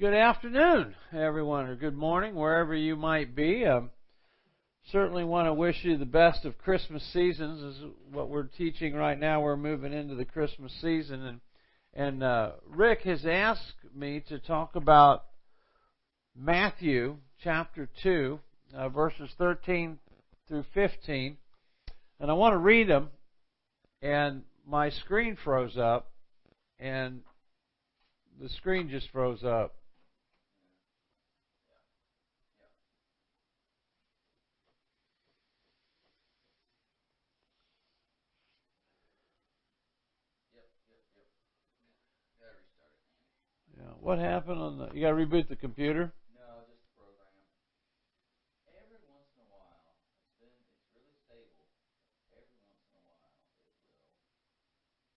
Good afternoon, everyone, or good morning, wherever you might be. Um, certainly want to wish you the best of Christmas seasons. Is what we're teaching right now. We're moving into the Christmas season, and and uh, Rick has asked me to talk about Matthew chapter two, uh, verses thirteen through fifteen, and I want to read them. And my screen froze up, and the screen just froze up. Yeah, what happened on the? You got to reboot the computer.